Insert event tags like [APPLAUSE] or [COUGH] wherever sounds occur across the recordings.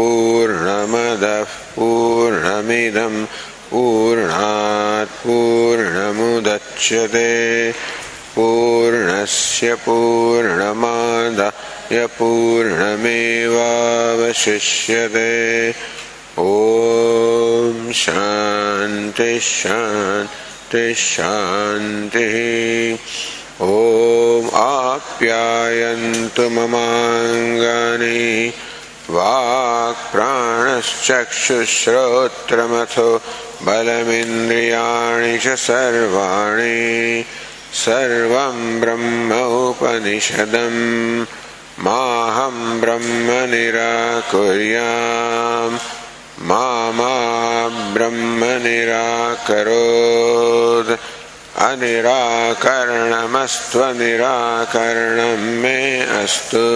पूर्णमदः पूर्णमिदं पूर्णात् पूर्णमुदच्यते। पूर्णस्य पूर्णमादाय पूर्णमेवावशिष्यते। ॐ शान्तिः। ॐ आप्यायन्तु ममाङ्गानि वाक्प्राणश्चक्षुश्रोत्रमथो बलमिन्द्रियाणि च सर्वाणि सर्वं ब्रह्म उपनिषदम् माहं ब्रह्म निराकुर्याम् मा ब्रह्म निराकरोत् अनिराकरणमस्त्वनिराकरणं मे अस्तु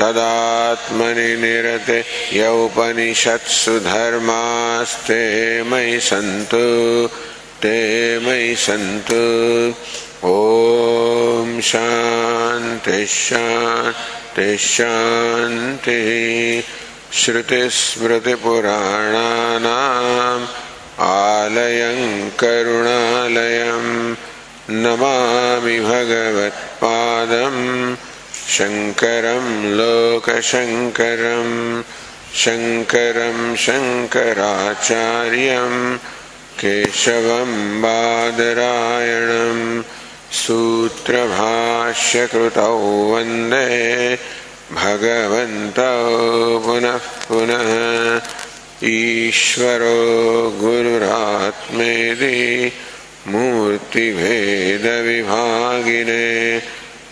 तदात्मनि निरते यौपनिषत्सु धर्मास्ते मयि सन्तु, ते मयि सन्तु। ॐ शान्तिः शान्तिः शान्तिः। श्रुतिस्मृतिपुराणानाम् आलयं करुणालयं नमामि भगवत्पादम्। शङ्करं लोकशङ्करं शङ्करं शङ्कराचार्यं केशवं बादरायणं सूत्रभाष्यकृतौ वन्दे भगवन्तौ पुनः पुनः। ईश्वरो गुरुरात्मेदि मूर्तिभेदविभागिने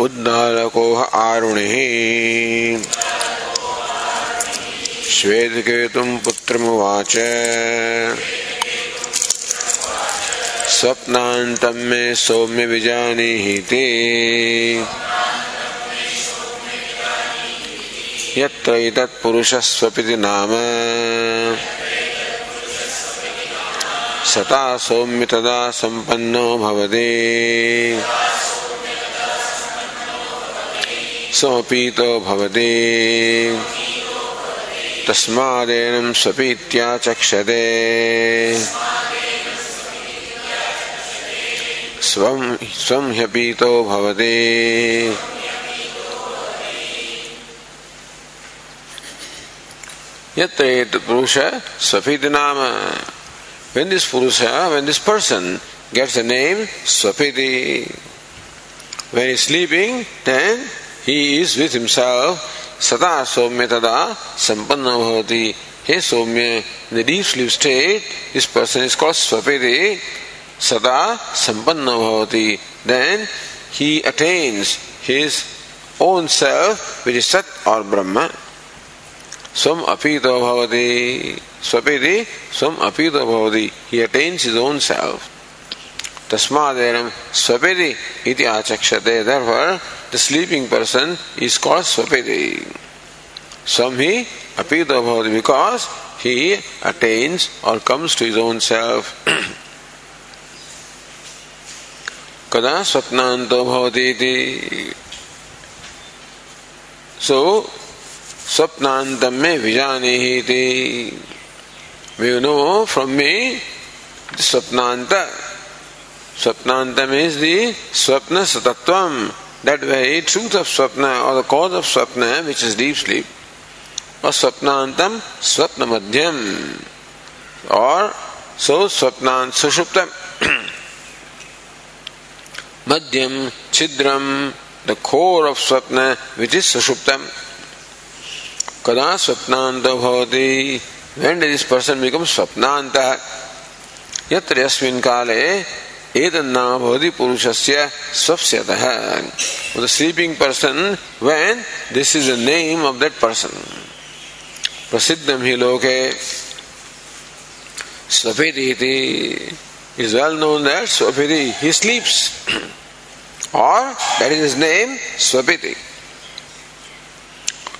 उद्दालको आरुणिः। श्वेतकेतुं पुत्रमुवाच। स्वप्नान्तं मे सौम्य विजानीहि यत्र एतत्पुरुषस्वपिति नाम। सता सौम्य तदा सम्पन्नो भवति। समपीतो भवति तस्मादेनं स्वपीत्याचक्षते स्वं स्वं ह्यपीतो भवति यत्र पुरुष स्वपीति नाम when this purusha, when this person gets the name Swapiti, when he is sleeping, then he is with himself, Sada Somya Tada Sampanna Bhavati. Hey Somya, in the deep sleep state, this person is called Swapiti, Sada Sampanna Bhavati. Then he attains his own self, which is Sat or Brahma. Swam apito bhavati. Swapiti, swam apito bhavati. He attains his own self. Tasmaderam swapiti iti achakshate. The sleeping person is called swapiti. Swam he apito bhavati because he attains or comes to his own self. kada swapnanto bhavati. So, विजानी ही थी you know from me the swapnanta swapnantam is the swapna satatvam that very truth of swapna or the cause of swapna, which is deep sleep स्वप्नांतम स्वप्न मध्यम और सो स्वप्नांत सुषुप्तम मध्यम छिद्रम the खोर of स्वप्न which is सुषुप्तम कदा स्वप्नांत भवति when this person becomes स्वप्नांत यत्र यस्मिन् काले person when this is the name of that person प्रसिद्धम ही लोके स्वपेति is well known that Swapiti, he sleeps. or that is his name, Swapiti.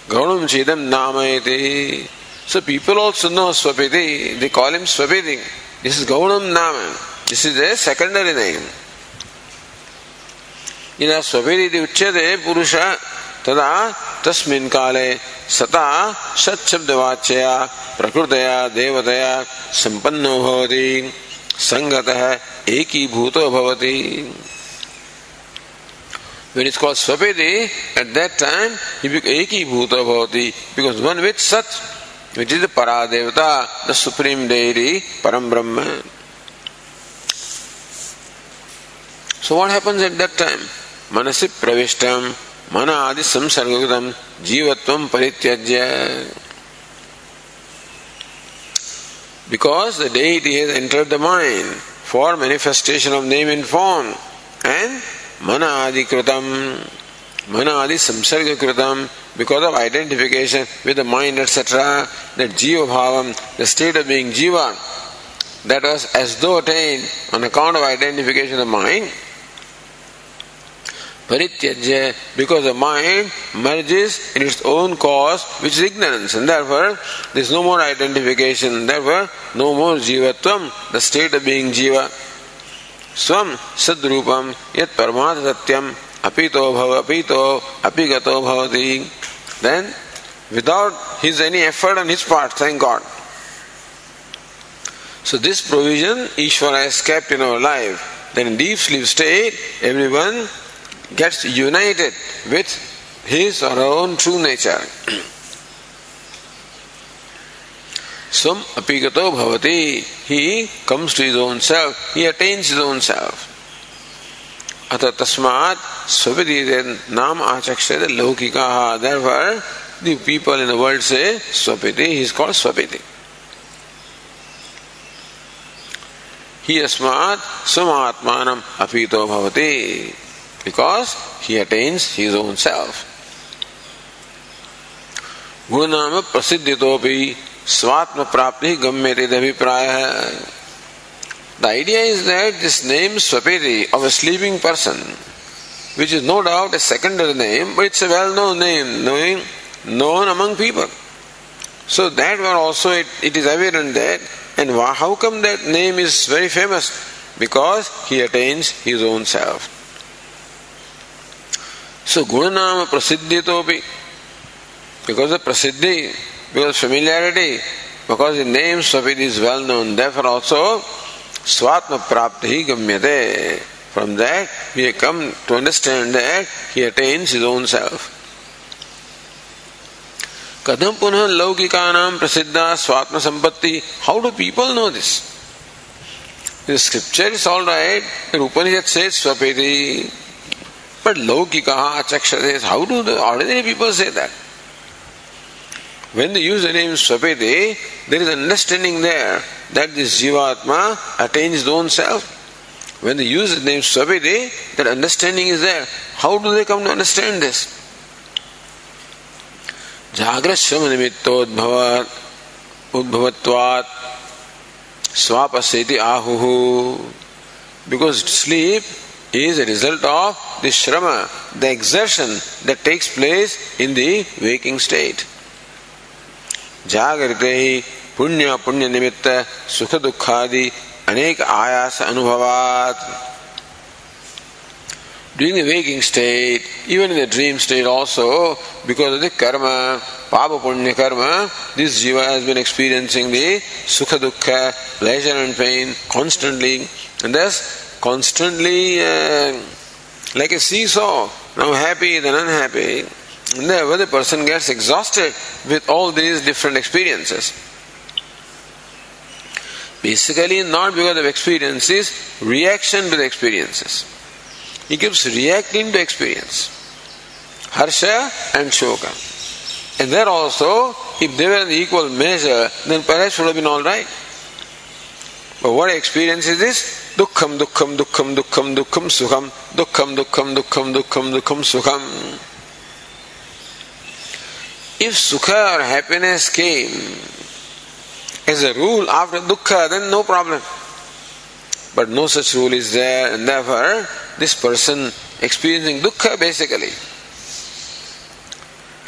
Gaunam Chidam Namayati. So people also know Swapiti, they call him Swapiti. This is Gaunam Nama. This is a secondary name. यदा स्वपेरिति उच्यते पुरुष तदा तस्मिन् काले सता सत्शब्दवाच्यया प्रकृतया देवतया सम्पन्नो भवति संगतः एकीभूतो भवति When it's called Swapedi, at that time he Ekibhuta Bhavati because one with Sat, which is the Paradevata, the Supreme Deity, Param Brahma. So what happens at that time? Manasi pravishtam, mana adi samsargatam, jivatvam parityajya. Because the deity has entered the mind for manifestation of name and form and mana adi kritam, mana adi because of identification with the mind, etc., that jiva bhavam, the state of being jiva, that was as though attained on account of identification of the mind, Parityajya, because the mind merges in its own cause, which is ignorance, and therefore there is no more identification, therefore no more jivatvam, the state of being jiva. Swam sadrupam yat paramatha satyam apito bhava apito apigato bhavati. Then, without his any effort on his part, thank God. So this provision Ishvara has kept in our life. Then in deep sleep state, everyone gets united with his or her own true nature. Some apigato bhavati, he comes to his own self, he attains his own self. अथ तस्मात् स्वपिति नाम आचक्षते Loukika therefore the people in the world say swapiti he is called swapiti ही अस्मात् स्वमात्मानम अपीतो भवति because he attains his own self. गुणनाम प्रसिद्धितोपि स्वात्म प्राप्ति गम्यते अभिप्राय The idea is that this name Swapeti of a sleeping person, which is no doubt a secondary name, but it's a well-known name, knowing, known among people. So that one also it, it is evident that, and how come that name is very famous? Because he attains his own self. So Gunanama Prasiddhitopi, because of Prasiddhi, because familiarity, because the name Swapit is well known, therefore also Swatma Prapti Gamyate. From that we have come to understand that he attains his own self. कथम पुनः लौकिका नाम प्रसिद्धा स्वात्म संपत्ति how do people know this The is all right. The Upanishad says Swapeti. But Laukikaha Achakshades, how do the ordinary people say that? When they use the name Swapete, there is understanding there that this Jivatma attains his own self. When they use the name Swapete, that understanding is there. How do they come to understand this? जाग्रश्रम निमित्तोद्भव उद्भवत्वात् स्वापस्यति आहुः because sleep is a result of the shrama, the exertion that takes place in the waking state. जागृते ही पुण्य पुण्य निमित्त सुख दुखादि अनेक आयास अनुभवात during the waking state, even in the dream state also, because of the karma, papa punya karma, this jiva has been experiencing the sukha dukkha, pleasure and pain constantly, and thus constantly uh, like a seesaw, now happy, then unhappy. Therefore, the person gets exhausted with all these different experiences. Basically, not because of experiences, reaction to the experiences. He keeps reacting to experience. Harsha and Shoka. And there also, if they were in equal measure, then perhaps would have been alright. But what experience is this? Dukkham, dukkham, dukkham, dukkham, dukkham, sukham, dukkham, dukkham, dukkham, dukkham, dukkham, sukham. If sukha or happiness came as a rule after dukkha, then no problem. But no such rule is there, and therefore, this person experiencing dukkha basically.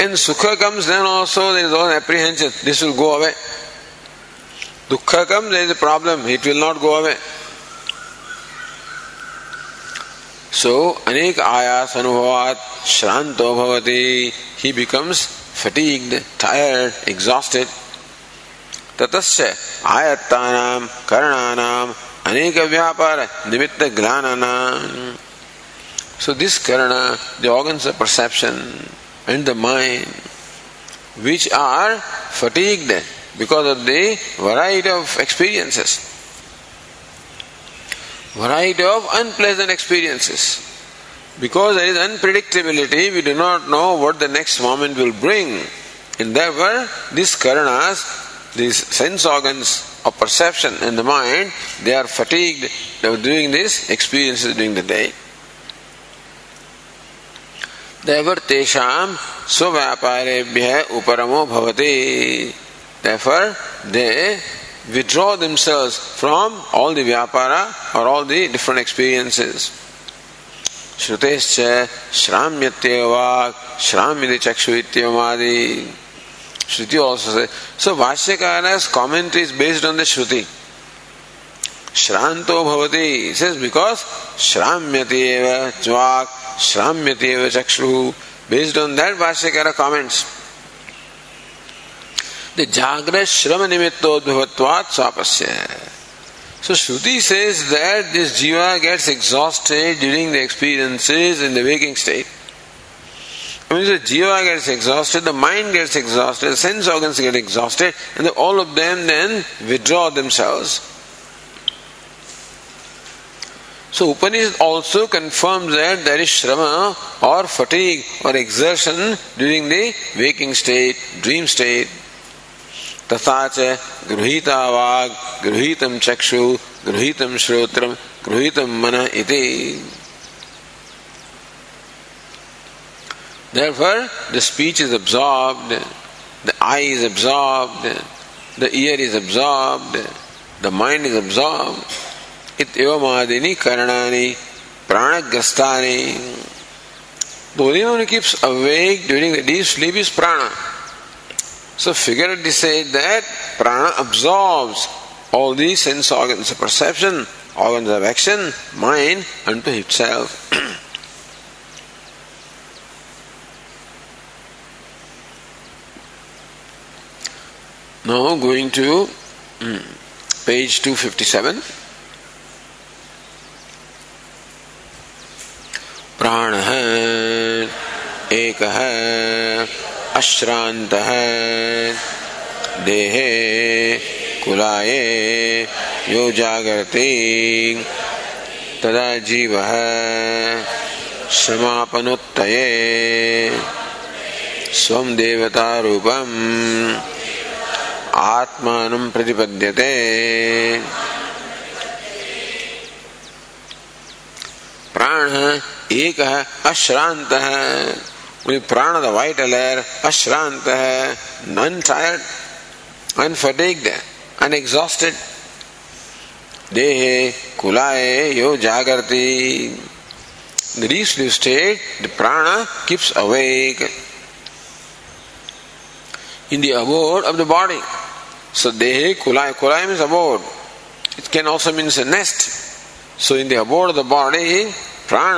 And sukha comes, then also there is all apprehension, this will go away. Dukkha comes, there is a problem, it will not go away. सो अनेक आयास अनुभवात श्रांत भवते। He becomes fatigued tired exhausted ततस्य आयत्तानाम करणानाम अनेक व्यापार निमित्त ज्ञानानाम so this Karna the organs of perception and the mind which are fatigued because of the variety of experiences variety of unpleasant experiences. Because there is unpredictability, we do not know what the next moment will bring. And therefore, these karanas, these sense organs of perception in the mind, they are fatigued doing these experiences during the day. Therefore, tesham swaparebhya uparamo bhavati. Therefore, they withdraw themselves from all the vyapara or all the different experiences. श्रुतेश्च श्राम्यत्येव वाक् श्राम्यति चक्षु इत्यमादि Shruti also says. So Vashyakara's commentary is based on the Shruti. Shranto bhavati says because Shramyati eva jvak Shramyati eva chakshu based on that Vashyakara comments. The Jagra Shrama Nimittodbhavatvat Swapasya. So Shruti says that this jiva gets exhausted during the experiences in the waking state. I mean, the jiva gets exhausted, the mind gets exhausted, the sense organs get exhausted, and all of them then withdraw themselves. So Upanishad also confirms that there is shrama or fatigue or exertion during the waking state, dream state. तथा च गृहीता वाग गृहीतम चक्षु गृहीतम श्रोत्रम गृहीतम मन इति the speech is absorbed, the eye is absorbed, the ear is absorbed, the mind is absorbed. Ityomadini karanani pranagastani. The only one who keeps awake during the deep sleep is prana. So figuratively said that prana absorbs all these sense organs of perception, organs of action, mind unto itself. [CLEARS THROAT] Now going to mm, page 257. प्राण है एक अश्रांत है देहे कुलाये यो जागृति तदा जीव समापनोत्तये। स्वम देवता रूपम आत्मान प्रतिपद्यते। प्राण एक है अश्रांत है उनकी प्राण द वाइट अलर अश्रांत है नन टायर्ड अनफेटिग्ड अनएग्जॉस्टेड देह, कुलाए, यो जागृति रीस state the prana keeps awake in the abode of the body so देह कुलाय कुलाय means abode it can also means a nest so in the abode of the body prana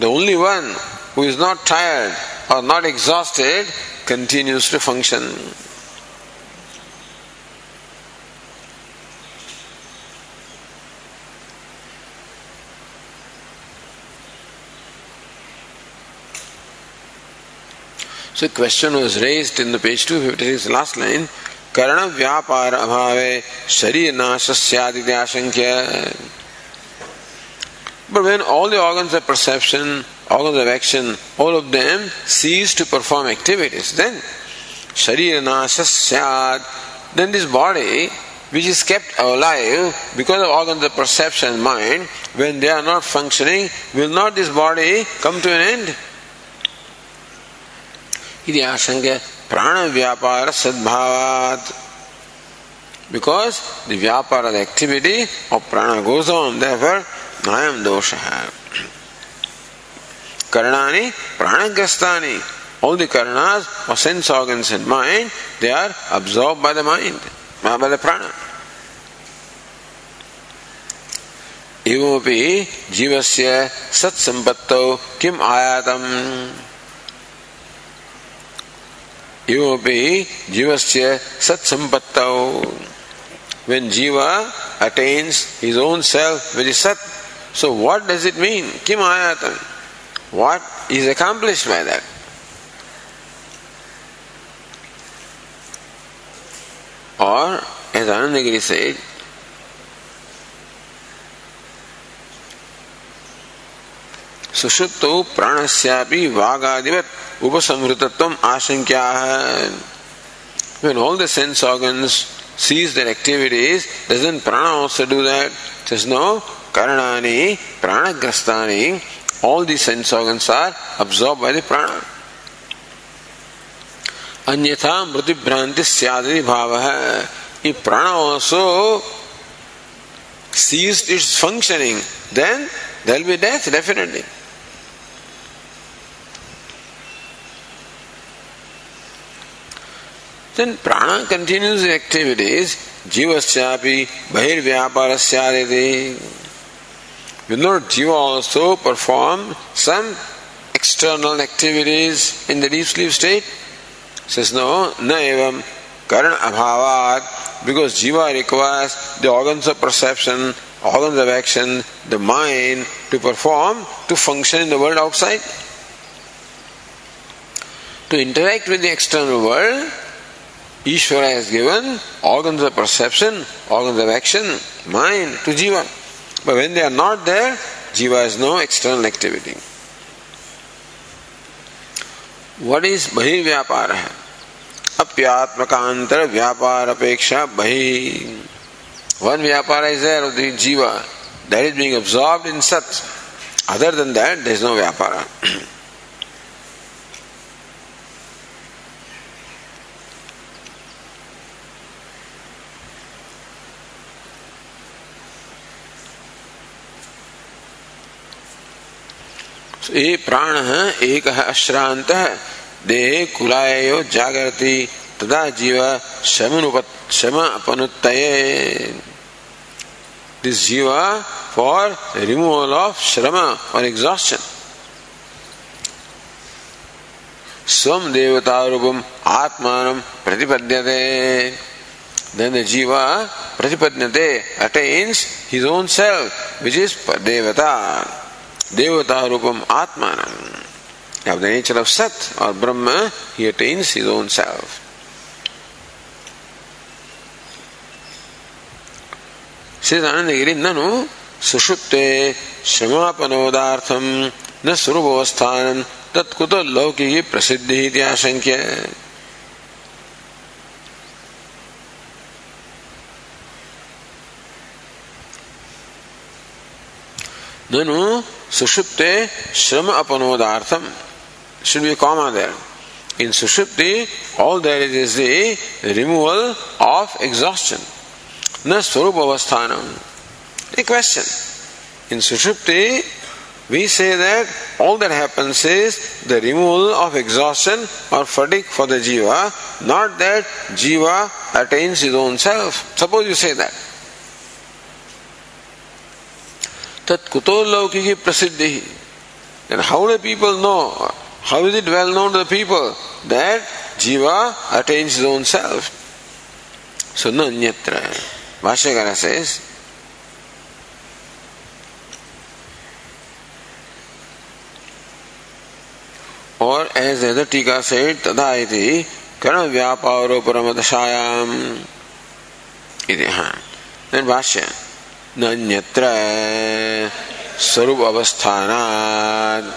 the only one who is not tired or not exhausted, continues to function. So question was raised in the page 256, last line. कर्ण व्यापार अभावे शरीर नाश आशंक्य But when all the organs of perception, organs of action, all of them cease to perform activities, then Sharira Nasasya, then this body, which is kept alive because of organs of perception and mind, when they are not functioning, will not this body come to an end? इति आशंक्य प्राण व्यापार सद्भावात because the vyapara, the activity of prana goes on, therefore nayam dosha. Karnani pranagrastani. All the karnas or sense organs and mind, they are absorbed by the mind, by the prana. एवमपि जीवस्य सत्संपत्तौ किम आयातम एवमपि जीवस्य सत्संपत्तौ when jiva attains his own self which is sat so what does it mean kim ayatan what is accomplished by that or as anandagiri said सुषुप्त प्राणस्यापि वागादिवत उपसंहृतत्व आशंक्या when all the sense organs sees their activities, doesn't prana also do that? Says no, karanani, pranagrastani, all these sense organs are absorbed by the prana. अन्यथा मृत्यु भ्रांति सियादि भाव है prana also ceased its functioning then there will be death definitely Then prana continues activities, jivasyapi bahirvyaparasyaaditi. Will not jiva also perform some external activities in the deep sleep state? Says no, na evam karana abhavat, because jiva requires the organs of perception, organs of action, the mind to perform, to function in the world outside. To interact with the external world, Ishvara has given organs of perception, organs of action, mind to Jiva. But when they are not there, Jiva has no external activity. What is Bahi Vyapara? Apyatmakantar Vyapara Peksha Bahi. One Vyapara is there of the Jiva that is being absorbed in Sat. Other than that, there is no Vyapara. [CLEARS THROAT] ये प्राण है, एक है अश्रांत देह कुलायो जागृति तदा जीव शम अपनुत this jiva for removal of श्रम और एग्जॉस्शन स्वम देवता रूपम आत्मान प्रतिपद्यते then the jiva pratipajnate attains his own self, which is devata. Devata Rupam Atmanam. Of the nature of Sat or Brahma, he attains his own self. Says Anandagiri, Nanu Sushupte Shamapanodhartham न स्वरूपवस्थान तत्कुत लौकिक प्रसिद्धि इत्याशंक्य ननु Shrama Apanodhartham should be a comma there. In Sushupti, all there is is the removal of exhaustion. Na Swarupavasthanam. A question. In Sushupti, we say that all that happens is the removal of exhaustion or fatigue for the jiva, not that jiva attains his own self. Suppose you say that. तत्कुतो लौकिक प्रसिद्धि how do people know how is it well known to the people that jiva attains his own self so no nyatra Bhashyakara says or as the other tika said, तदा इति कर्ण व्यापारो परम दशायाम इति हाँ then भाष्य नन्यत्र स्वरूप अवस्थानात्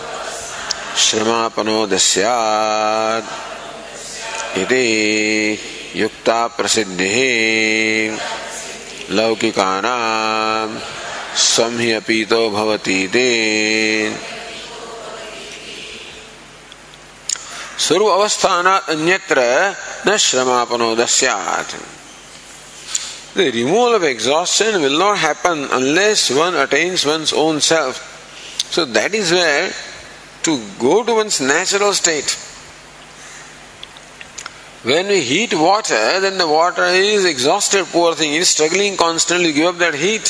श्रमापनोदस्यात् इति युक्ता प्रसिद्धिः। लौकिकानां स्वं हि अपीतो भवति ते स्वरूप अवस्थान अन्यत्र न श्रमापनोदस्यात् The removal of exhaustion will not happen unless one attains one's own self. So that is where to go to one's natural state. When we heat water, then the water is exhausted, poor thing, it is struggling constantly give up that heat.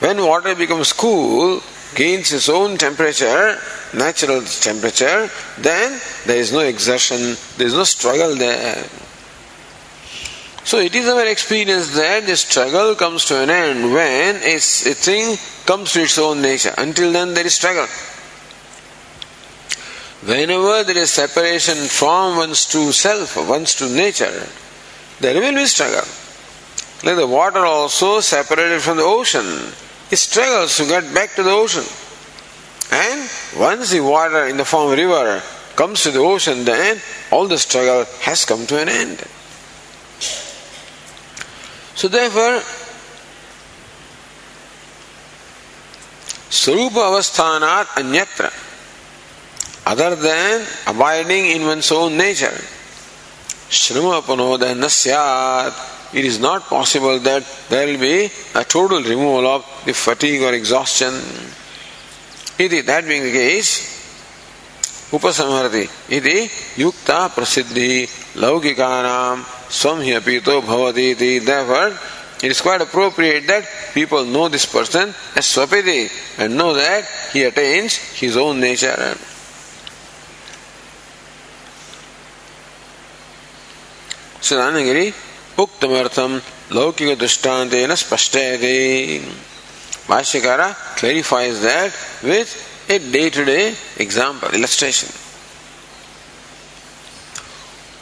When water becomes cool, gains its own temperature, natural temperature, then there is no exertion, there is no struggle there. So it is our experience that the struggle comes to an end when a, a thing comes to its own nature. Until then there is struggle. Whenever there is separation from one's true self, one's true nature, there will be struggle. Like the water also separated from the ocean, it struggles to get back to the ocean. And once the water in the form of river comes to the ocean, then all the struggle has come to an end. So therefore, Sarupa Avasthanat Anyatra, other than abiding in one's own nature, Shrima Panoda Nasyat, it is not possible that there will be a total removal of the fatigue or exhaustion. Iti, that being the case, उपसंहरति इति युक्ता प्रसिद्धि लौकिकानाम swam hi apito bhavati iti. Therefore, it is quite appropriate that people know this person as Swapiti and know that he attains his own nature. Siddhanagiri Uktamartham Laukika Dushtantena Spashtayati. Bhashyakara clarifies that with a day to day example, illustration.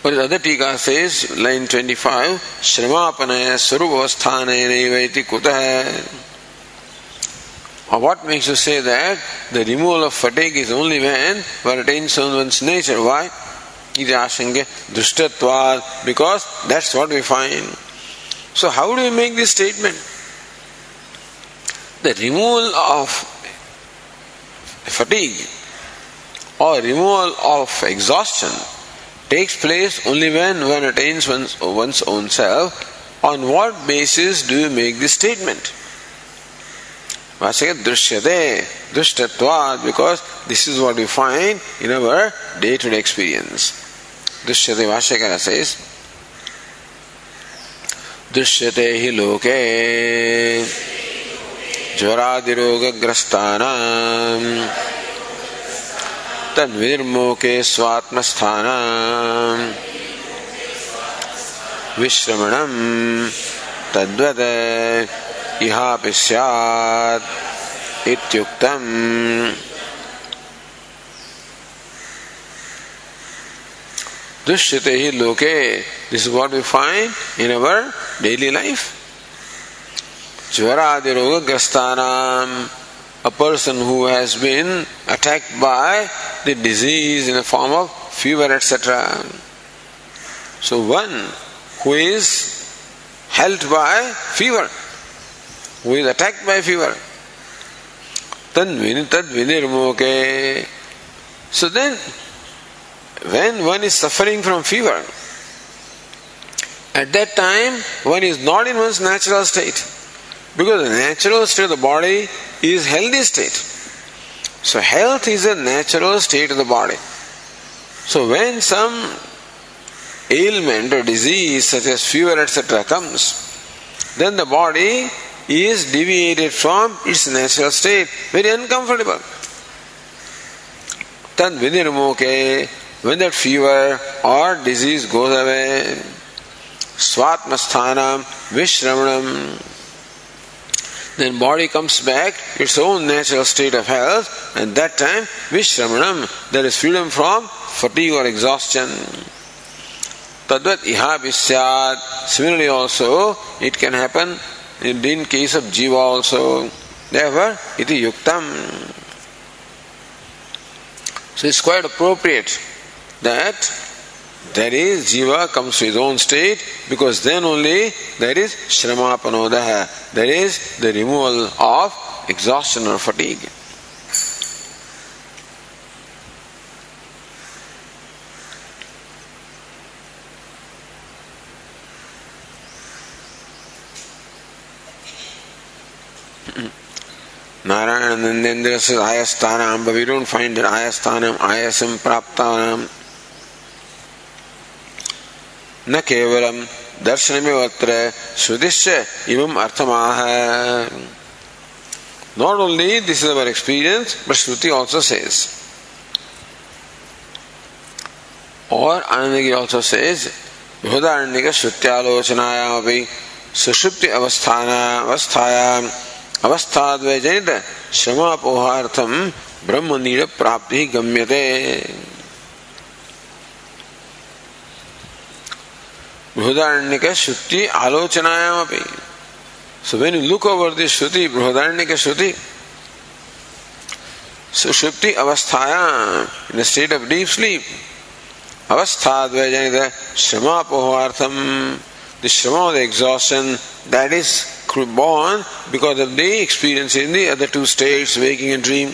But the other Tika says, line 25, Shramapanaya Sarupavasthanaya iti kutah. Or what makes you say that the removal of fatigue is only when one attains one's nature? Why? Iti ashanke dushtatvad, because that's what we find. So how do we make this statement? The removal of fatigue or removal of exhaustion takes place only when one attains one's, one's own self. On what basis do you make this statement? Drishyate, Drishtatvat, because this is what we find in our day to day experience. Drishyate Vashyakara says, दृश्यते हि लोके ज्वरादिरोगग्रस्तानाम् तद्विर्मोके स्वात्मस्थान विश्रमणम तद्वद इहापि स्यात् इत्युक्तम्। दृश्यते ही लोके। This what we find in our daily life ज्वरादि रोग ग्रस्तानाम a person who has been attacked by the disease in the form of fever, etc. So, one who is held by fever, who is attacked by fever, then vinirmoke. So then, when one is suffering from fever, at that time one is not in one's natural state. Because the natural state of the body is healthy state. So health is a natural state of the body. So when some ailment or disease such as fever etc comes, then the body is deviated from its natural state, very uncomfortable. Tad vinirmoke, when that fever or disease goes away, swatmasthanam vishramanam then body comes back its own natural state of health, and that time Vishramanam, there is freedom from fatigue or exhaustion. Tadvat iha visyat. Similarly also, it can happen in case of jiva also. Therefore, iti yuktam. So it's quite appropriate that that is jiva comes to his own state because then only there is shramapanodha. There is the removal of exhaustion or fatigue. Nandendra says Ayastanam, but we don't find that Ayastanam, Ayasam Praptanam. न केवलम दर्शन में अत्र श्रुतिश्च इवम अर्थमाह Not only this is our experience, but Shruti also says. और आनंद also says, Brihadaranyaka श्रुत्यालोचनायाम अभी सुषुप्ति अवस्थान अवस्थायाम अवस्थाद्वैजनित श्रमापोहार्थम ब्रह्म need प्राप्ति गम्यते बृहदारण्यक श्रुति आलोचनायाम अपि So when you look over this Shruti, Brihadarannika Shruti, Sushupti Avasthaya, in a state of deep sleep, Avasthadvajanita Shrama Shamapohartham, the Shama of the exhaustion, that is born because of the experience in the other two states, waking and dream.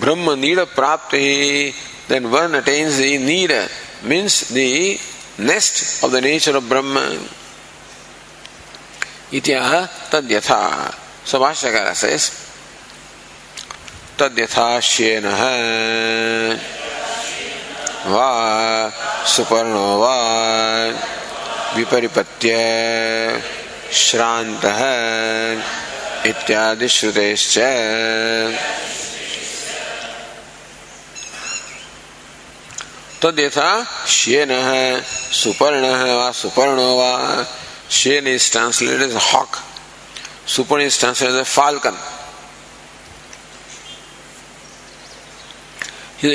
Brahma Nida Prapti, then one attains the Nida, means the nest of the nature of Brahman. Itya tadyatha. So Bhashyakara says, tadyatha shenah va suparno va विपरिपत्य श्रांत इत्यादि तद्यथा श्येन सुपर्ण है, वा सुपर्णो वा। श्येन is translated as hawk सुपर्ण is translated as falcon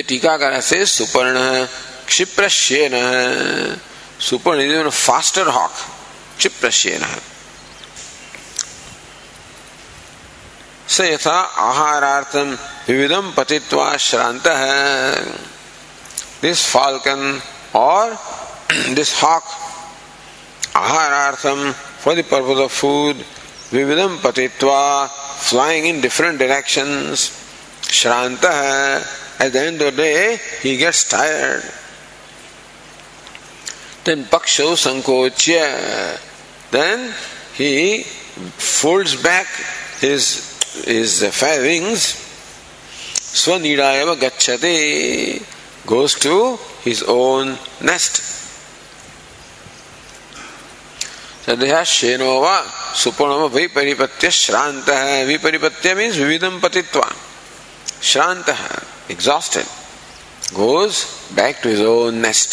टीकाकार से सुपर्ण है क्षिप्र श्येन सुपर्ण इज़ फास्टर हॉक क्षिप्र श्येन स यथा आहारार्थम विविधम पतित्वा श्रांत है। दिस फॉल्कन और this hawk आहारार्थम for the purpose of food विविधम पतित्वा फ्लाइंग इन डिफरेंट डायरेक्शन श्रांत है at the end of day he gets tired then पक्ष संकोच्य then he folds back his his fair स्वनीडा एव गच्छते goes to his own nest. Sadhya Shenova Supanama Viparipatya Shranta Viparipatya means Vividam Patitva. Shranta, exhausted, goes back to his own nest.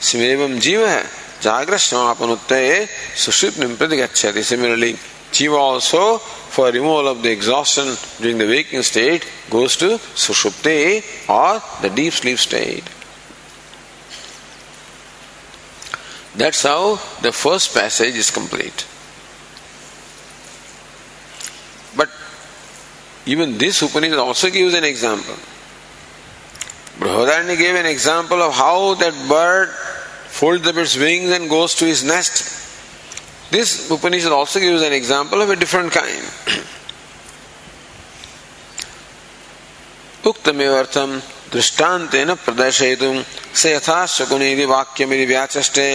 Similam Jiva Jagrasmapanutte Sushipnim Pradigachati. Similarly, Jiva also for removal of the exhaustion during the waking state goes to sushupti or the deep sleep state. That's how the first passage is complete. But even this Upanishad also gives an example. Brihadaranya gave an example of how that bird folds up its wings and goes to his nest. This Upanishad also gives an example of a different kind. उक्तमेवर्थम दृष्टान्तेन प्रदर्शयितुं स यथा शकुनेति वाक्यमिति व्याचष्टे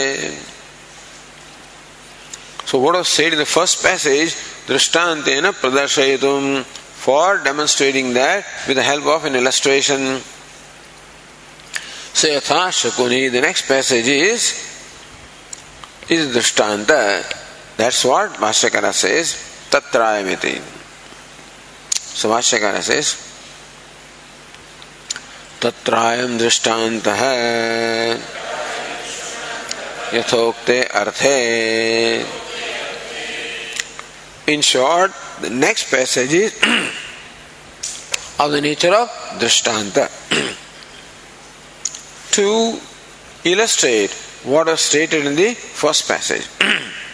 So what was said in the first passage, drishtantena pradarshayitum, for demonstrating that with the help of an illustration. So yatha shakuni, the next passage is, is drishtanta. That's what Bhashyakara says, Tatrayamiti. So Bhashyakara says, तत्रायम दृष्टांत है यथोक्ते अर्थे In short, the next passage is [CLEARS THROAT] of the nature of Drishtanta. [CLEARS THROAT] to illustrate what was stated in the first passage. [CLEARS THROAT]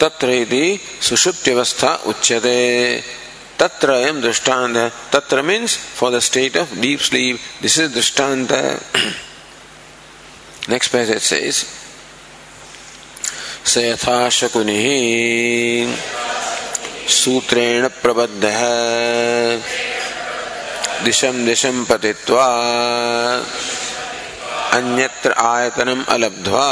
तत्र यदि सुषुप्त्यवस्था उच्यते, तत्र अयम दृष्टांत तत्र means for the state of deep sleep this is दृष्टांत नेक्स्ट पैसेज सेज स यथा शकुनिः सूत्रेण प्रबद्धः, दिशं दिशं पतित्वा अन्यत्र आयतनम् अलब्ध्वा।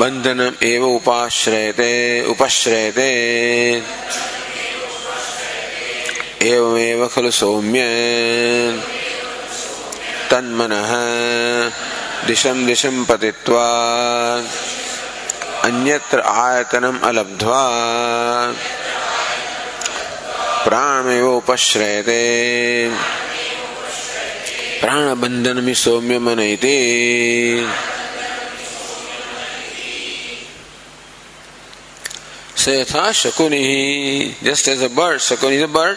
बंधनम एव उपाश्रयते, उपश्रयते। एवमेव खलु सौम्य। तन्मनः दिशं दिशं पतित्वा। अन्यत्र आयतनम अलब्ध्वा। प्राणमेव उपश्रयते। सौम्य मनयते Sayatha Shakuni, just as a bird, Shakuni is a bird.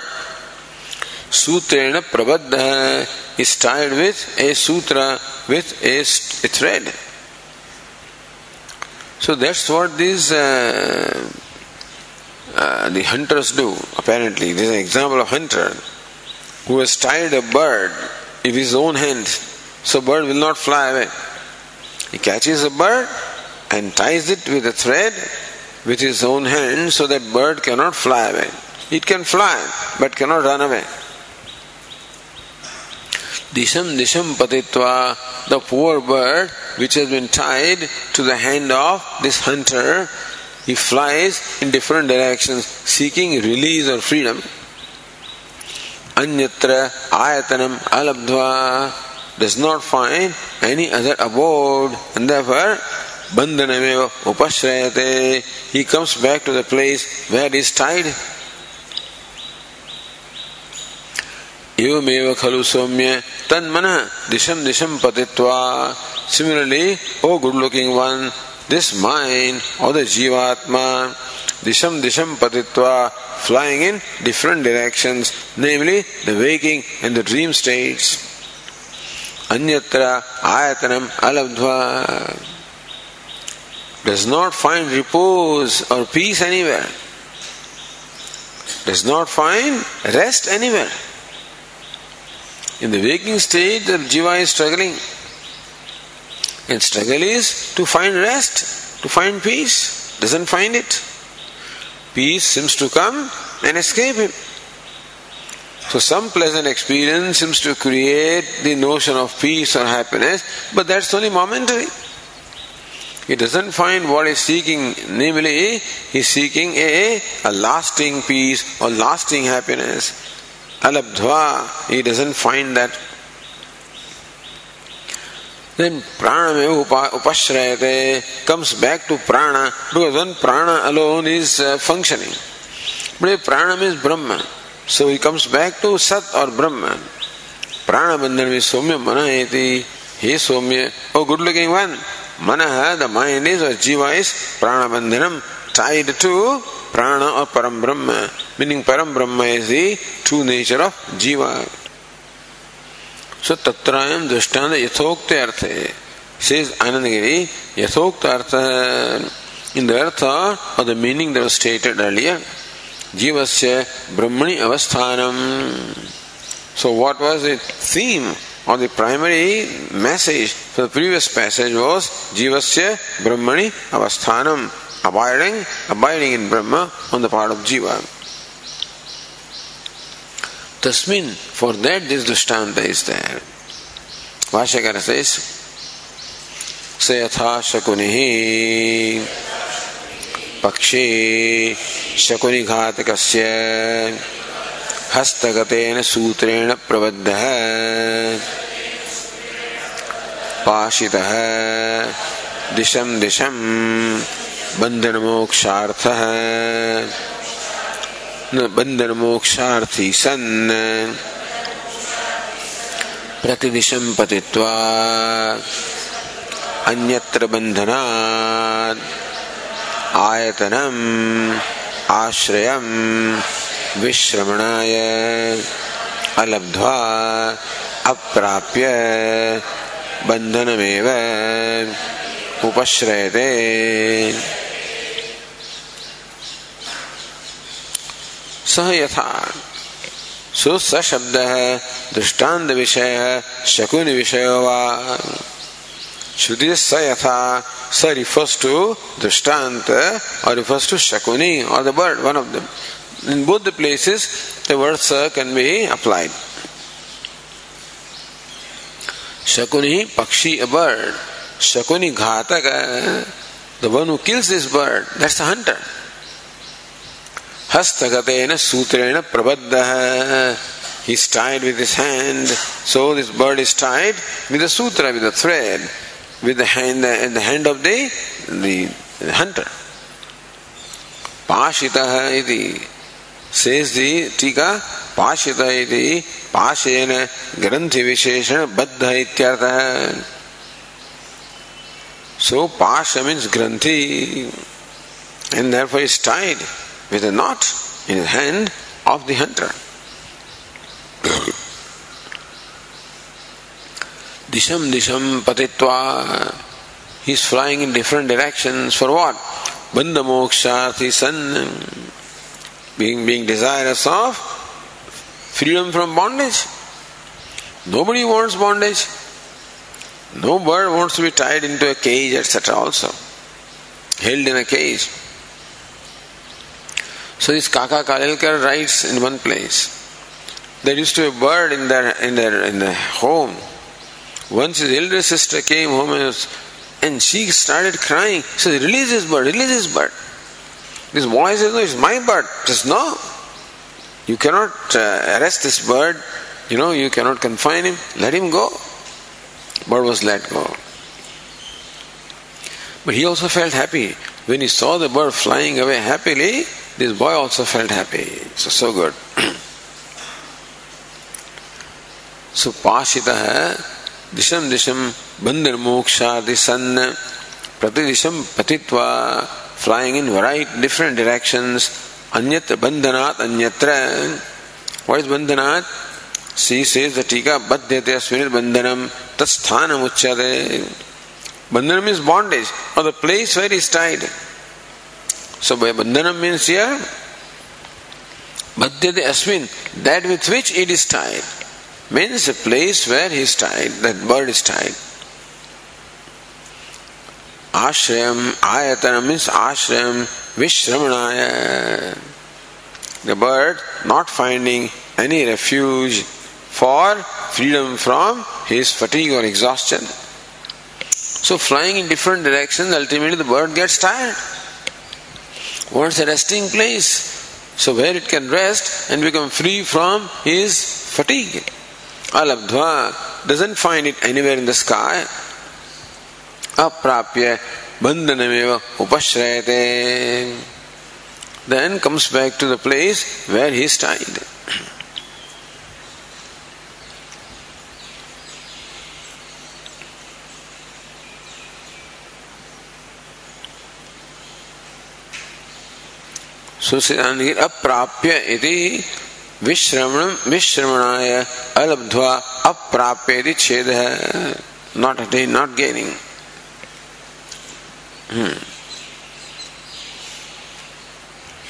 Sutrena Prabadha is tied with a sutra, with a, a thread. So that's what these uh, uh, the hunters do. Apparently, this is an example of hunter who has tied a bird in his own hand, so bird will not fly away. He catches a bird and ties it with a thread with his own hand so that bird cannot fly away. It can fly but cannot run away. Disham disham patitva, the poor bird which has been tied to the hand of this hunter, he flies in different directions seeking release or freedom. Anyatra ayatanam alabdva does not find any other abode and therefore bandhanamev upashrayate. He comes back to the place where he is tied. एवमेव खलु सौम्य तन मन दिशम दिशम पतित्वा Similarly, O good looking one, this mind or the Jivatma, Disham Disham Patitva, flying in different directions, namely the waking and the dream states. Anyatra Ayatanam Alabdva does not find repose or peace anywhere, does not find rest anywhere. In the waking state, the jiva is struggling. And struggle is to find rest, to find peace. Doesn't find it. Peace seems to come and escape him. So some pleasant experience seems to create the notion of peace or happiness, but that's only momentary. He doesn't find what he's seeking, namely, he's seeking a, a lasting peace or lasting happiness. Alabdhva, he doesn't find that. Then prana upashrayate comes back to prana because when prana alone is uh, functioning. But if prana is Brahma, so he comes back to Sat or Brahman. Prana bandhan is Somya Manayati. He Somya, oh good looking one. Manaha, the mind is, or jiva is pranabandhanam, tied to prana or param brahma. Meaning param brahma is the true nature of jiva. So तत्रायम दृष्टांत यथोक्त अर्थ है says Anand Giri यथोक्त अर्थ in दर्थ or the meaning that was stated earlier जीवस्य ब्रह्मणि अवस्थान so what was it theme or the primary message for the previous passage was जीवस्य ब्रह्मणि अवस्थानम abiding abiding in Brahma on the part of jiva Tasmin, for that this Drishtanta is there. Vashakara says, स यथा शकुनिः पक्षी शकुनिघातकस्य हस्तगतेन सूत्रेण प्रबद्धः पाशितः दिशं दिशं बन्धनमोक्षार्थः न बन्धनमोक्षार्थी सन् प्रतिदिशं पतित्वा अन्यत्र बन्धनात् आयतनम् आश्रयं विश्रमणाय अलब्ध्वा अप्राप्य बन्धनमेव उपश्रयते सह यथा। सो स शब्द है दृष्टांत विषय है शकुन विषय वा। स यथा, स रिफर्स टू दृष्टांत और refers to shakuni or the one of the in places the word स कैन बी अप्लाइड शकुनी पक्षी अ बर्ड शकुनी घातक है the this bird that's a hastagateena sutrena prabadha he is tied with his hand so this bird is tied with a sutra with a thread with the hand the hand of the the, the hunter पाशितः इति says the टीका पाशित इति पाशेन ग्रंथि विशेषण बद्ध इत्यर्थः so pasha means granthi and therefore is tied with a knot in the hand of the hunter. Disham disham patitva. He is flying in different directions for what? Bandha moksha san. Being, being desirous of freedom from bondage. Nobody wants bondage. No bird wants to be tied into a cage, etc. also. Held in a cage. So this Kaka Kalelkar writes in one place. There used to be a bird in their in their in their home. Once his elder sister came home and, was, and she started crying. She said, Release this bird, release this bird. This boy says, No, it's my bird. Says, No. You cannot uh, arrest this bird. You know, you cannot confine him. Let him go. Bird was let go. But he also felt happy. When he saw the bird flying away happily, this boy also felt happy. So, so good. so, disham disham bandhar moksha san pratidisham patitva flying in variety different directions anyatra bandhanat anyatra what is bandhanat she says the tika badhyate asminit bandhanam tasthanam uchyate bandhanam means bondage or the place where he is tied so by bandhanam means here Badhyate asmin, that with which it is tied, means the place where he is tied, that bird is tied. Ashram, ayatana means ashrayam, vishramanaya. The bird not finding any refuge for freedom from his fatigue or exhaustion. So flying in different directions, ultimately the bird gets tired. Wants a resting place. So where it can rest and become free from his fatigue. Alabdhva doesn't find it anywhere in the sky. Aprapya bandhanameva upashrayate. Then comes back to the place where he is tied. सुसिद्धांत अप्राप्य इति विश्रमण विश्रमणाय अलब्ध्वा अप्राप्य इति छेद है not attain not gaining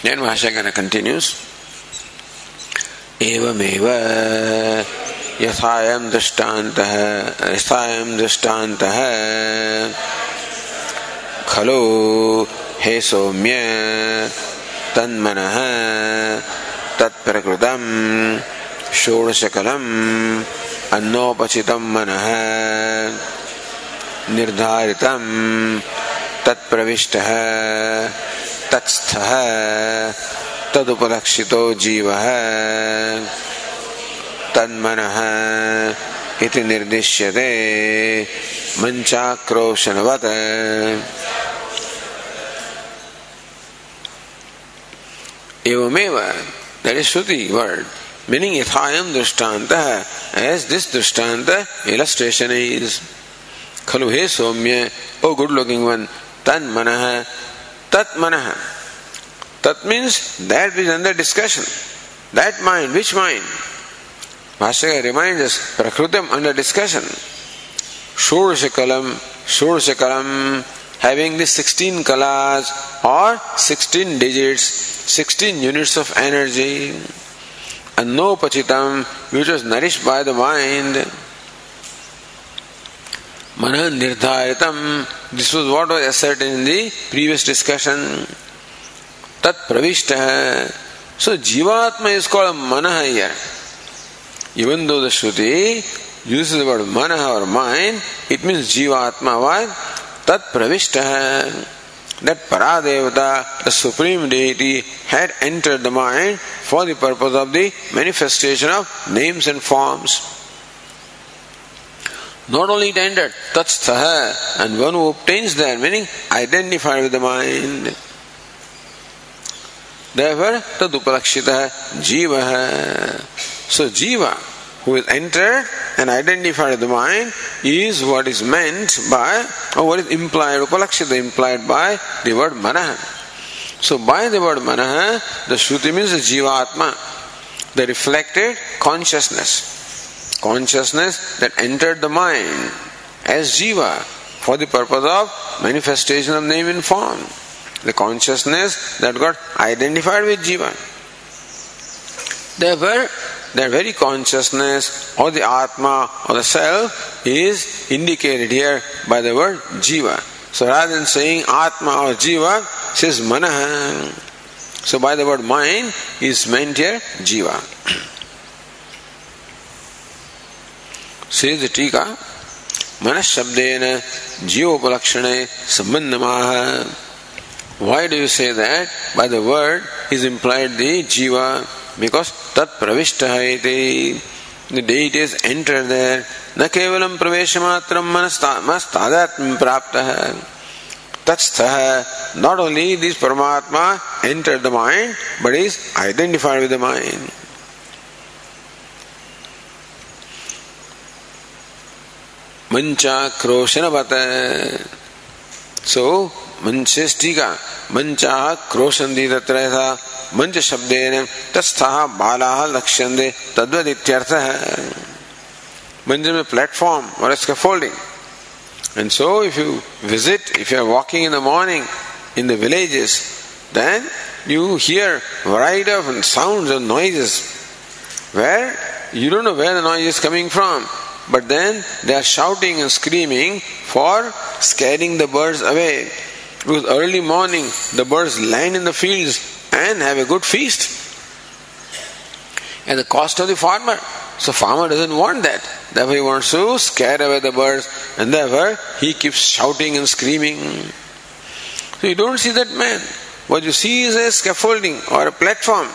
Then Bhashagana continues. एवमेव यथायं दृष्टान्तः यथायं दृष्टान्तः। खलु हे सौम्य तन्मन तत्प्रकृतम षोडशकलम अन्नोपचित मन निर्धारित तत्प्रविष्ट तत्स्थ तदुपलक्षितो जीव तन्मन इति निर्दिश्यते Evameva, that is Shruti word. meaning yathayam drishtanta as this drishtanta illustration is khalu he somya oh good looking one tan manah tat manah tat means that which is under discussion that mind which mind Bhashyaka reminds us prakrutam under discussion Shurshakalam Shurshakalam having the 16 kalas or 16 digits 16 units of energy and no pachitam which was nourished by the mind. Mana nirdharitam. This was what was asserted in the previous discussion. Tat pravishta. So Jivatma is called Manaha here. Even though the Shruti uses the word Manaha or mind, it means Jivatma. Why? Tat pravishta that Paradevata, the Supreme Deity, had entered the mind for the purpose of the manifestation of names and forms. Not only it entered, Tatstha, and one who obtains that, meaning identified with the mind. Therefore, Tadupalakshita Jiva. So, Jiva, who is entered and identified the mind is what is meant by or what is implied upalakshita implied by the word manaha. So by the word manaha the shruti means the jivatma the reflected consciousness. Consciousness that entered the mind as jiva for the purpose of manifestation of name and form. The consciousness that got identified with jiva. Therefore that very consciousness or the Atma or the self is indicated here by the word Jiva. So rather than saying Atma or Jiva, says Manaha. So by the word mind is meant here Jiva. [CLEARS THROAT] Says the Tika, Manashabdena Jivopalakshane Sambandamaha. Why do you say that? By the word is implied the Jiva because तत् प्रविष्ट enter न केवल प्रवेश मात्र मनस्तादात्म प्राप्त है तत्स्थ not only this paramatma enter the mind but is identified with the mind मंचा क्रोशन बत सो मंचेष्टि का मंचा क्रोशन दी तत्र मंच शब्देन तस्थः बालाः लक्ष्यन्ते तद्वद इत्यर्थः मंच में प्लेटफॉर्म और scaffolding and so if you visit if you are walking in the morning in the villages then you hear variety of sounds and noises where you don't know where the noise is coming from but then they are shouting and screaming for scaring the birds away because early morning the birds land in the fields and have a good feast at the cost of the farmer. So farmer doesn't want that. Therefore he wants to scare away the birds and therefore he keeps shouting and screaming. So you don't see that man. What you see is a scaffolding or a platform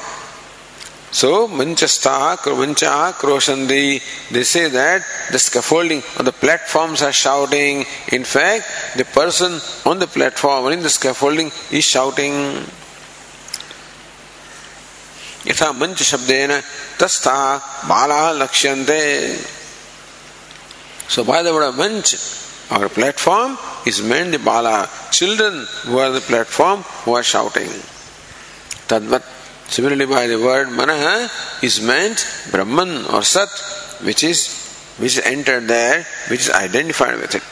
so, manchastaha, manchaha, kroshandi, they say that the scaffolding or the platforms are shouting. In fact, the person on the platform or in the scaffolding is shouting. यथा मंच शब्देन तस्ता बाला लक्ष्यंते so by the word mancha or platform is meant bala children who platform who shouting तद्वत् similarly by the word mana is meant Brahman or sat which is which entered there which is identified with it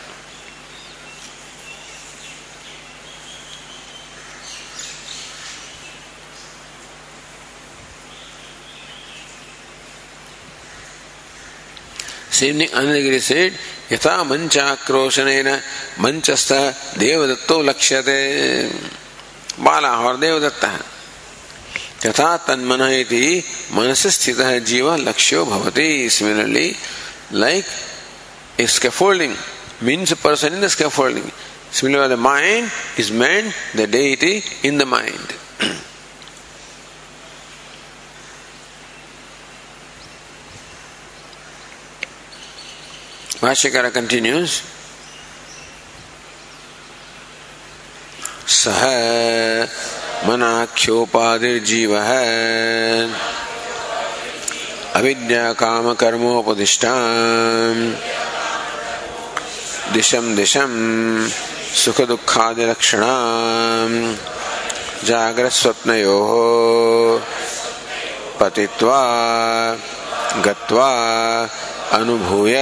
Same Anandagiri said, यथा मंचाक्रोशनेन मंचस्थ देवदत्तो लक्ष्यते बाला और देवदत्ता यथा तन्मन मनस स्थित है जीव लक्ष्यो भवती similarly like scaffolding means a person in the scaffolding. Similarly, the mind is meant the deity in the mind. Vashikara continues. सह मनाख्योपाधिर्जीव। अविद्या काम कर्मोपदिष्टा दिशम दिशम सुख दुखादि लक्षण जागृत स्वप्नयो पतित्वा गत्वा अनुभूय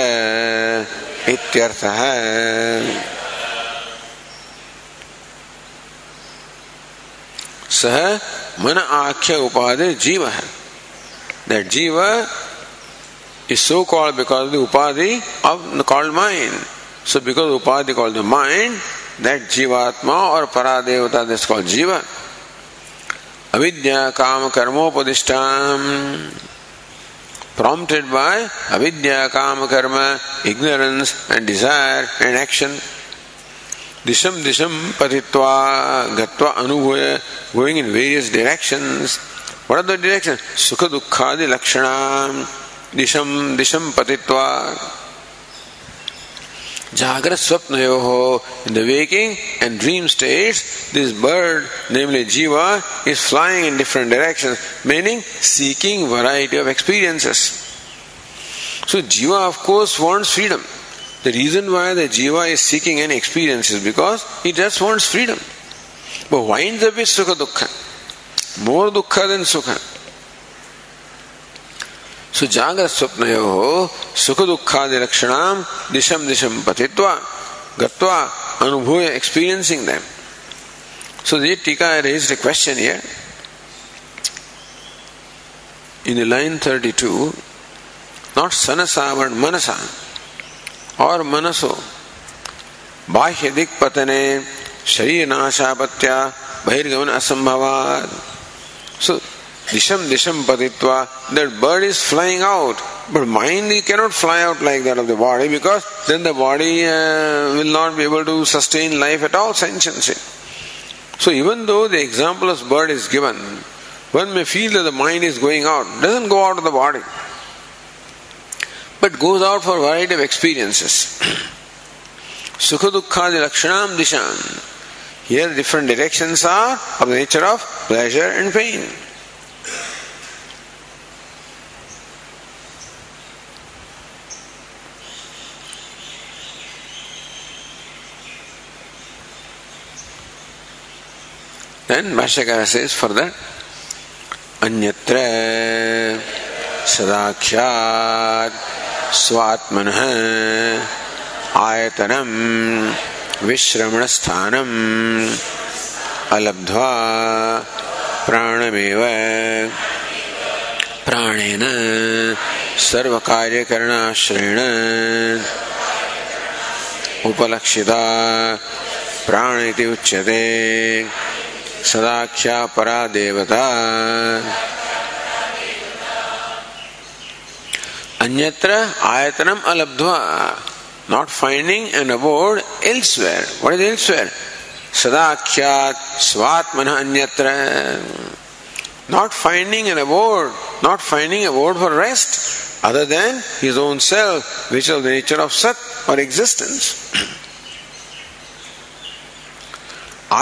सह मन आख्य उपाधि जीव। है that jiva is so call because the upadhi of called mind so because upadhi called the mind that jivatma or paradevata this called जीव। अविद्या, काम, कर्मोपदिष्टाम। prompted by avidya, kama, karma, ignorance, and desire and action. Disham disham patitva gatva anubhaya, going in various directions. What are the directions? Sukha dukkha di lakshana. Disham disham patitva. Jagrat Swapnayoho, in the waking and dream states, this bird, namely Jiva, is flying in different directions, meaning seeking variety of experiences. So Jiva, of course, wants freedom. The reason why the Jiva is seeking any experience is because he just wants freedom. But winds up with Sukha dukkha, More dukkha than Sukha. सुजागर स्वप्न हो सुख दुखा निरक्षण दिशम दिशम पतित्वा, गत्वा experiencing them so ये टीका है raise the question ये in line thirty two not sun but मनसा और मनसो बाह्य दिक पतने शरीर नाशापत्या बहिर्गमन असंभवा सो Disham Disham Patitva, that bird is flying out. But mind cannot fly out like that of the body because then the body uh, will not be able to sustain life at all, sentiency. So even though the example of bird is given, one may feel that the mind is going out, doesn't go out of the body, but goes out for a variety of experiences. [CLEARS THROAT] Sukha dukkha lakshanam dishan. Here different directions are of the nature of pleasure and pain. Then Bhashyakara says further, अन्यत्र सदाख्यात स्वात्मन आयतनम विश्रमण अलब्ध्वा प्राणमेव प्राणेन सर्वकार्यकरणाश्रयेण उपलक्षिता प्राण इति उच्यते सदाख्या परा देवता Anyatra ayatanam alabdva. Not finding an abode elsewhere. What is elsewhere? Sadakhyat svatmana anyatra. Not finding an abode, not finding a abode for rest other than his own self, which is of the nature of sat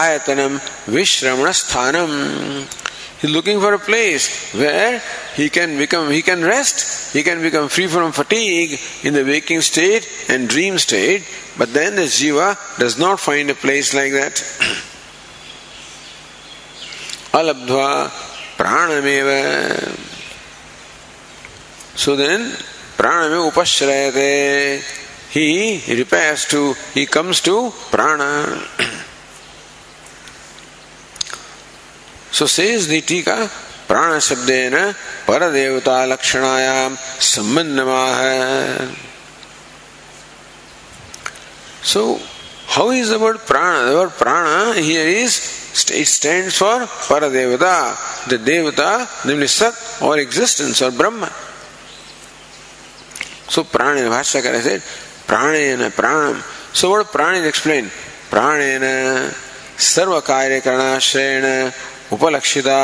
ayatanam vishramana sthanam He's looking for a place where he can become, he can rest, he can become free from fatigue in the waking state and dream state, but then the jiva does not find a place like that. [CLEARS THROAT] Alabdhva pranameva. So then, praname upashrayate. He repairs to, he comes to prana. [CLEARS THROAT] So says दीटी का प्राण शब्द न पर देवता लक्षणायाम संबंध माह so how is the word prana prana here is it stands for para devata the देवता निम्न सत और एग्जिस्टेंस और ब्रह्म। सो प्राण भाष्य कर रहे prana prana so word prana is explain प्राण सर्व कार्य करना उपलक्षिता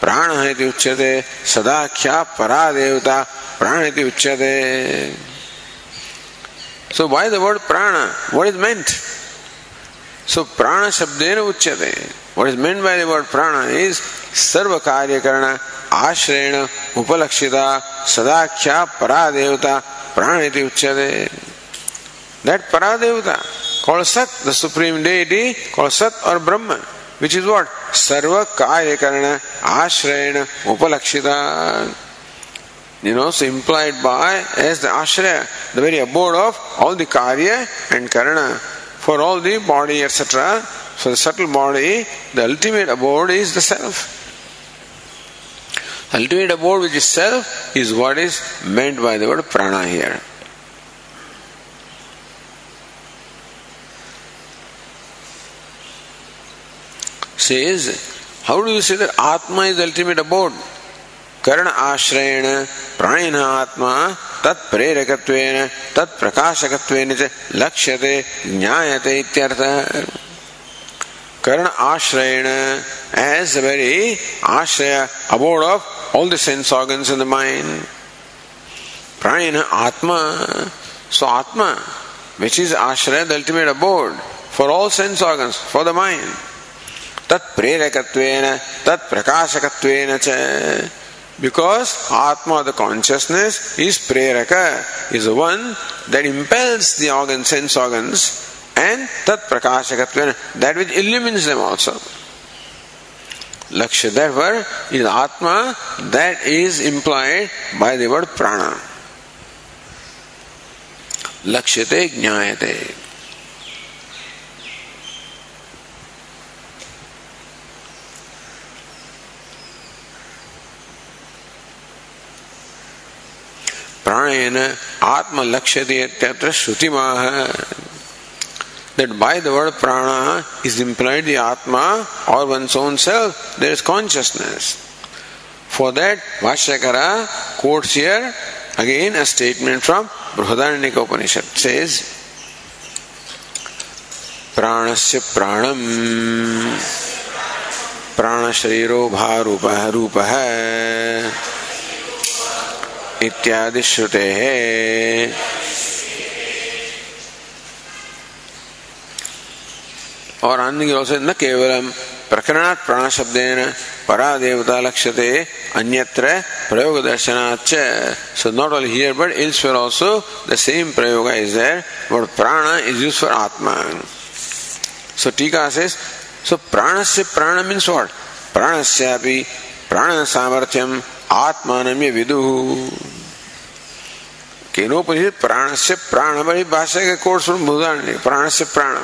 प्राण है उच्यते सदाख्या परा देवता प्राण है उच्यते। So why the word prana? What is meant so प्राण शब्देन उच्यते। What is meant by the word prana is सर्व कार्य करण आश्रयण उपलक्षिता सदाख्या परा देवता प्राण इति उच्यते। दैट परा देवता called Sat, the supreme deity called Sat or Brahman, which is what? Karya Karana Ashrayana Upalakshita. You know, so implied by as the Ashraya, the very abode of all the Karya and Karana for all the body, etc. So the subtle body, the ultimate abode is the self. Ultimate abode which is self is what is meant by the word prana here. Says, how do you say that Atma is the ultimate abode? कर्ण आश्रयेण प्राणिन आत्मा तत्प्रेरकत्वेन तत्प्रकाशकत्वेन च लक्ष्यते ज्ञायते इत्यर्थः कर्ण आश्रयेण as the very ashraya abode of all the sense organs in the mind pranayana atma so atma which is ashraya the ultimate abode for all sense organs for the mind तत्प्रेरकत्वेन, तत्प्रकाशकत्वेन because atma the consciousness is प्रेरक is one that impels the sense organs and तत् that which illumines them also लक्ष्य दर्वर is atma that is implied by the prana लक्ष्यते ज्ञायते प्राणेन आत्म लक्ष्यते इत्यत्र that by the word prana is implied the atma or one's own self there is consciousness for that vashyakara quotes here again a statement from Brihadaranyaka Upanishad says प्राणस्य प्राणम प्राण शरीरो भारूप रूप है इत्यादि श्रुते और की ओर से न केवलम प्रकरणात् प्राण शब्देन परा देवता लक्ष्यते, अन्यत्र प्रयोग दर्शनाच so not only here but elsewhere also the same prayoga is there but prana is used for atma so tika से सो प्राणस्य प्राण मीन्स व्हाट प्राणस्यापि प्राण सामर्थ्यम आत्मानम्य विदु केनोपनिषद प्राण से प्राण बड़ी भाषा के कोर्स उदाहरण प्राण से प्राण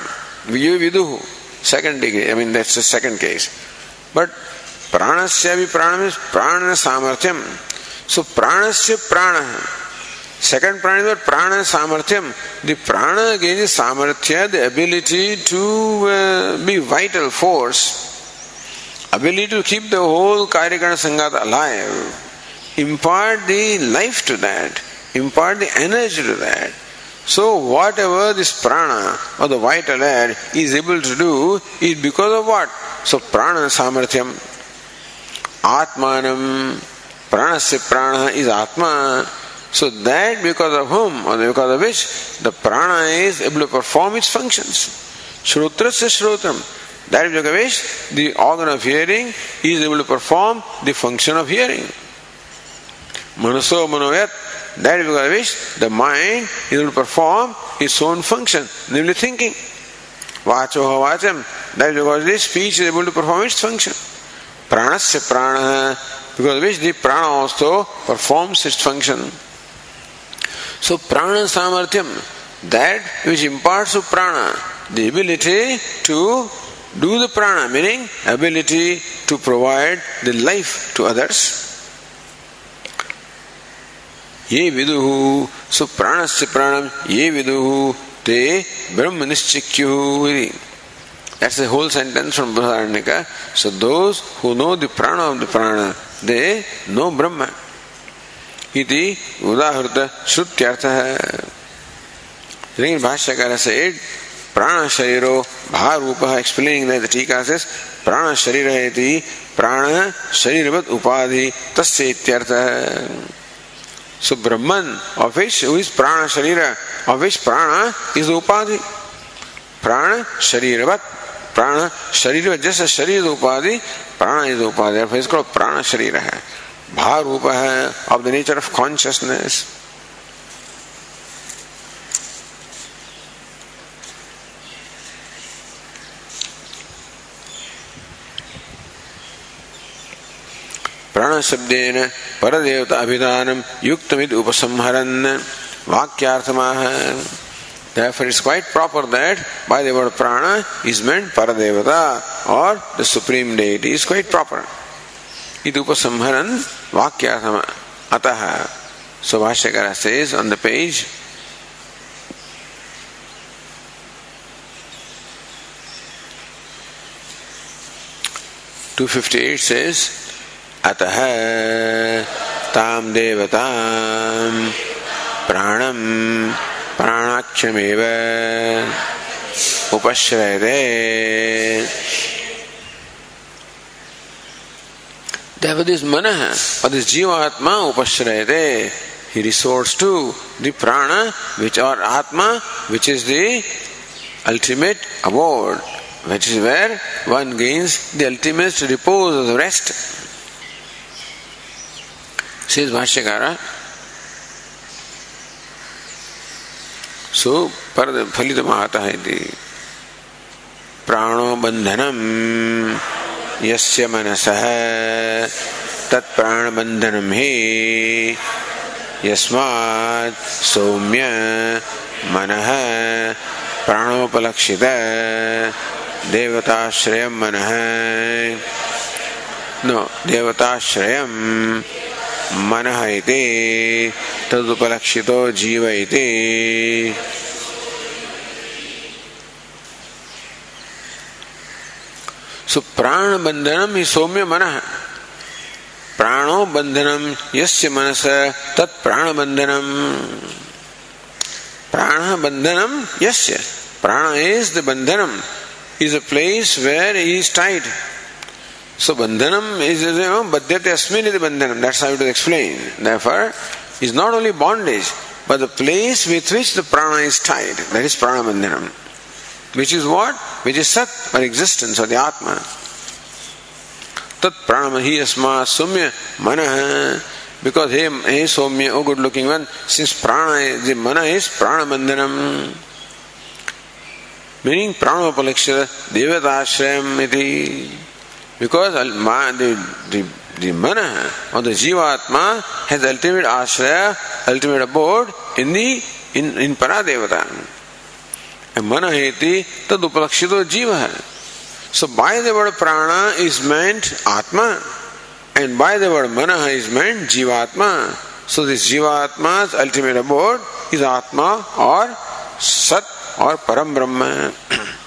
विजय विदु second degree I mean that's second case but prana से भी प्राण में प्राण सामर्थ्यम। सो प्राण से प्राण second prana prana सामर्थ्यम। The prana gain samarthya the ability to be vital force to keep the whole Karyakana Sangata alive, impart the life to that, impart the energy to that. So whatever this prana or the vital air is able to do is because of what? So prana samarthyam, atmanam, pranasya prana is atma. So that because of whom or because of which the prana is able to perform its functions. Shrotrasya shrotam. That is because of which the organ of hearing is able to perform the function of hearing. Manaso manoyat, that is because which the mind is able to perform its own function, namely thinking. Vacho vacham, that is because this speech is able to perform its function. Pranasya prana, because which the prana also performs its function. So prana samarthyam, that which imparts to prana the ability to do the prana, meaning ability to provide the life to others. ये विदुः सो प्राणस्य प्राणम ये विदुः ते ब्रह्म निश्चिक्यु That's the whole sentence from Brihadaranyaka. So those who know the prana of the prana, they know Brahma. इति उदाहृत श्रुत्यर्थः लेकिन भाष्यकार said प्राण शरीरो भार रूप एक्सप्लेनिंग दैट टीका से प्राण शरीर है प्राण शरीरवत उपाधि तस्य इत्यर्थ सो ब्रह्मन Brahman, of which who is prana sharira, of which prana is the upadhi. prana sharira just as sharira is upadi prana is upadi therefore it's called prana sharira rupa hai of the nature of consciousness प्राण शब्देन पर देवता अभिधानम युक्तमित उपसंहरन वाक्यार्थमाह Therefore, it's quite proper that by the word prana is meant Paradevata or the Supreme Deity is quite proper. Idupasamharan Vakyasama Ataha. So Bhashyakara says on the page, Two fifty eight says, अतः ताम देवताम प्राणम प्राणाक्षमेव उपश्रयते Therefore, this mana or this jivatma upashrayate, he resorts to the prana, which or atma, which is the ultimate abode, which is where one gains the ultimate repose or the rest. Says Bhashyakara, सो पर फलित आता है प्राणो बंधनम यस्य मनसः तत्प्राण बंधनम हे यस्मात् सौम्य मनः प्राणोपलक्षित देवताश्रय मनः। नो देवताश्रय मन इति तदुपलक्षितो जीव इति। सो प्राण बंधनम ही सौम्य मन। प्राणो बंधनम यस्य मनस तत् प्राण बंधनम प्राण बंधनम यस्य। Prana is the bandhanam is a place where is tied So bandhanam is badyate asmin is bandhanam. That's how it is explained. Therefore, is not only bondage, but the place with which the prana is tied. That is prana bandhanam. Which is what? Which is sat or existence or the atma. Tat prana hi asma sumya manah. Because hey, hey Somya, oh good looking one, since prana, the mana is prana bandhanam. Meaning prana upalakshya devatashrayam iti. Because the, the, the mana or the jivatma has ultimate ashraya, ultimate abode in the in, in Paradevata. And mana heti tad upalakshito jiva. So by the word prana is meant atma and by the word mana is meant jivatma. So this jivatma's ultimate abode is atma or sat or param brahma. [CLEARS THROAT]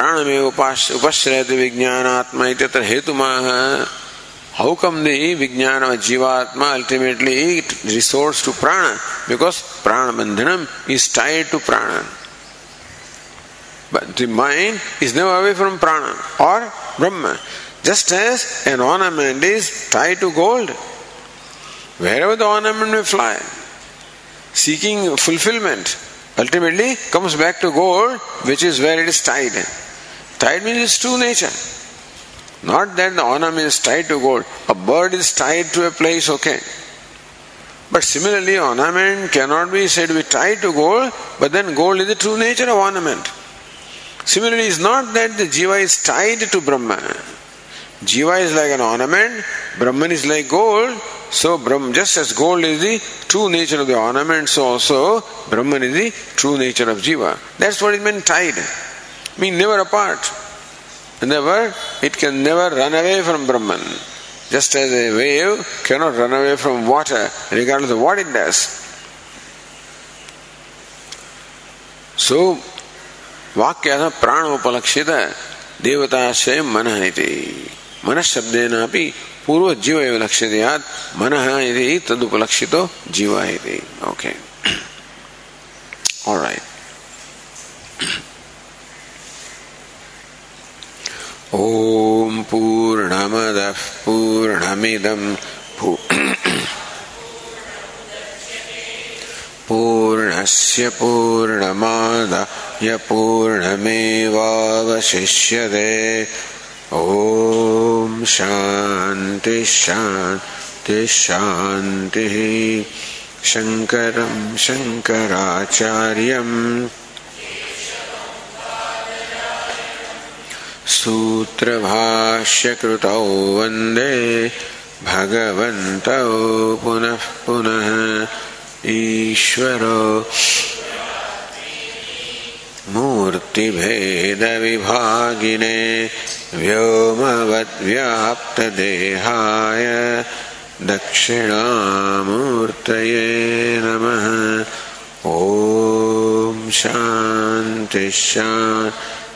प्राण में उपश्रयत विज्ञान आत्मा इतर हेतु how come the vijnana jivatma ultimately resource to prana because prana bandhanam is tied to prana But the mind is never away from prana or Brahma. Just as an ornament is tied to gold, wherever the ornament may fly, seeking fulfillment, ultimately comes back to gold, which is where it is tied. Tied means its true nature. Not that the ornament is tied to gold. A bird is tied to a place, okay. But similarly, ornament cannot be said to be tied to gold, but then gold is the true nature of ornament. Similarly, it's not that the jiva is tied to Brahma. Jiva is like an ornament, Brahman is like gold, so Brahm, just as gold is the true nature of the ornament, so also Brahman is the true nature of jiva. That's what it meant tied mean never apart. Never, it can never run away from Brahman. Just as a wave cannot run away from water, regardless of what it does. So, Vakyata Pranopalakshita Devata Shem Manahiti Manashabdenapi Purva Jiva Lakshadiyat Manahiti Tadupalakshito Jiva Okay. [CLEARS THROAT] All right. [CLEARS THROAT] ॐ पूर्णमदः पूर्णमिदं पूर्णस्य पूर्णमादाय पूर्णमेवावशिष्यते। ॐ शान्ति शान्ति शान्तिः। शङ्करं शङ्कराचार्यम् सूत्रभाष्यकृतौ वंदे भगवन्तौ पुनः पुनः ईश्वरो। मूर्तिभेदविभागिने व्योमवद्व्याप्तदेहाय दक्षिणामूर्तये नमः। ॐ शान्तिः शान्तिः